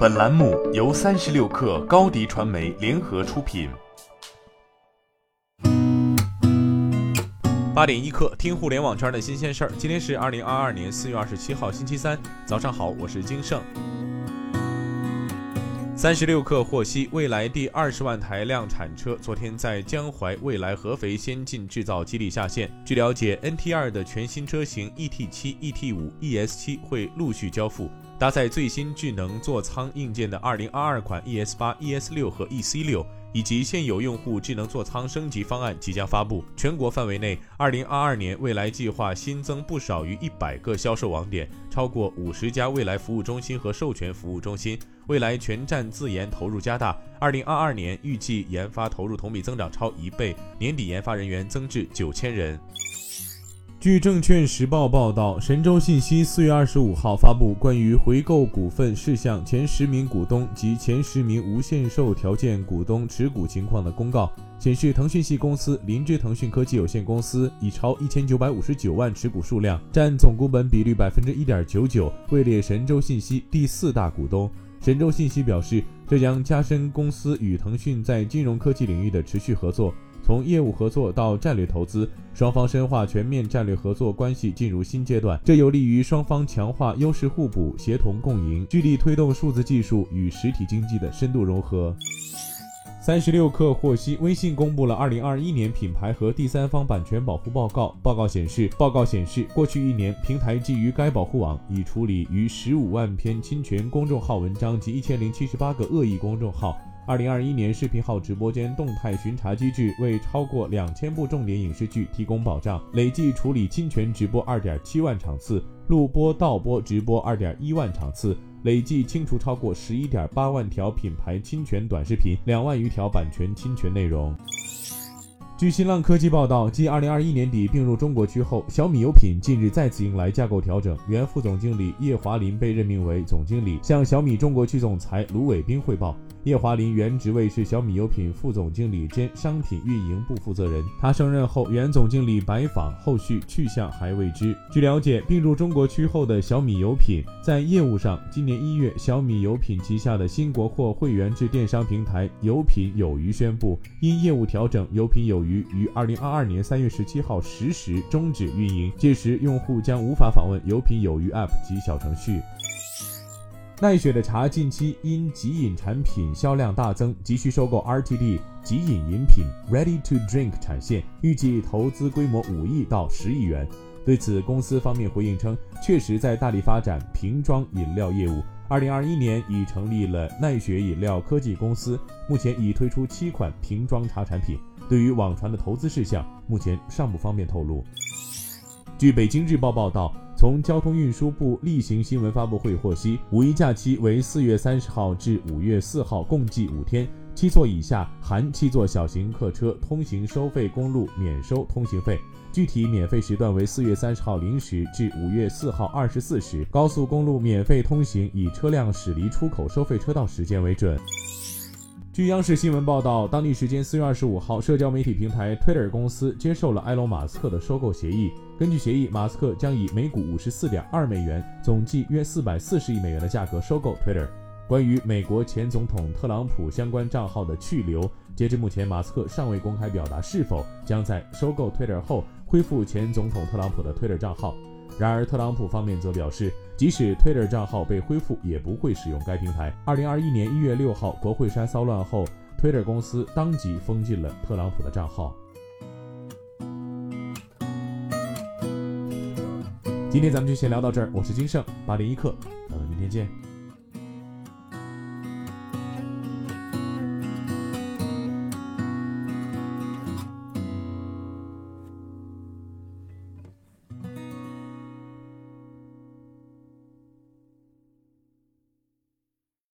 本栏目由三十六氪高低传媒联合出品。八点一刻，听互联网圈的新鲜事儿。今天是二零二二年四月二十七号，星期三，早上好，我是金盛。三十六氪获悉，蔚来第二十万台量产车昨天在江淮蔚来合肥先进制造基地下线。据了解，NT 二的全新车型 ET 七、ET 五、ES 七会陆续交付。搭载最新智能座舱硬件的2022款 ES 八、ES 六和 EC 六，以及现有用户智能座舱升级方案即将发布。全国范围内，2022年未来计划新增不少于一百个销售网点，超过五十家未来服务中心和授权服务中心。未来全站自研投入加大，2022年预计研发投入同比增长超一倍，年底研发人员增至九千人。据证券时报报道，神州信息四月二十五号发布关于回购股份事项前十名股东及前十名无限售条件股东持股情况的公告，显示腾讯系公司林芝腾讯科技有限公司已超一千九百五十九万持股数量，占总股本比率百分之一点九九，位列神州信息第四大股东。神州信息表示，这将加深公司与腾讯在金融科技领域的持续合作。从业务合作到战略投资，双方深化全面战略合作关系进入新阶段，这有利于双方强化优势互补、协同共赢，聚力推动数字技术与实体经济的深度融合。三十六氪获悉，微信公布了二零二一年品牌和第三方版权保护报告。报告显示，报告显示，过去一年，平台基于该保护网已处理逾十五万篇侵权公众号文章及一千零七十八个恶意公众号。二零二一年，视频号直播间动态巡查机制为超过两千部重点影视剧提供保障，累计处理侵权直播二点七万场次，录播盗播直播二点一万场次，累计清除超过十一点八万条品牌侵权短视频，两万余条版权侵权内容。据新浪科技报道，继二零二一年底并入中国区后，小米有品近日再次迎来架构调整，原副总经理叶华林被任命为总经理，向小米中国区总裁卢伟斌汇报。叶华林原职位是小米有品副总经理兼商品运营部负责人。他升任后，原总经理白访，后续去向还未知。据了解，并入中国区后的小米有品在业务上，今年一月，小米有品旗下的新国货会员制电商平台有品有余宣布，因业务调整，有品有余于二零二二年三月十七号十时终止运营，届时用户将无法访问有品有余 App 及小程序。奈雪的茶近期因极饮产品销量大增，急需收购 RTD 极饮饮品 Ready to Drink 产线，预计投资规模五亿到十亿元。对此，公司方面回应称，确实在大力发展瓶装饮料业务。二零二一年已成立了奈雪饮料科技公司，目前已推出七款瓶装茶产品。对于网传的投资事项，目前尚不方便透露。据北京日报报道。从交通运输部例行新闻发布会获悉，五一假期为四月三十号至五月四号，共计五天。七座以下含七座小型客车通行收费公路免收通行费，具体免费时段为四月三十号零时至五月四号二十四时。高速公路免费通行以车辆驶离出口收费车道时间为准。据央视新闻报道，当地时间四月二十五号，社交媒体平台 Twitter 公司接受了埃隆·马斯克的收购协议。根据协议，马斯克将以每股五十四点二美元，总计约四百四十亿美元的价格收购 Twitter。关于美国前总统特朗普相关账号的去留，截至目前，马斯克尚未公开表达是否将在收购 Twitter 后恢复前总统特朗普的 Twitter 账号。然而，特朗普方面则表示，即使 Twitter 账号被恢复，也不会使用该平台。二零二一年一月六号，国会山骚乱后，Twitter 公司当即封禁了特朗普的账号。今天咱们就先聊到这儿，我是金盛八点一刻，咱们明天见。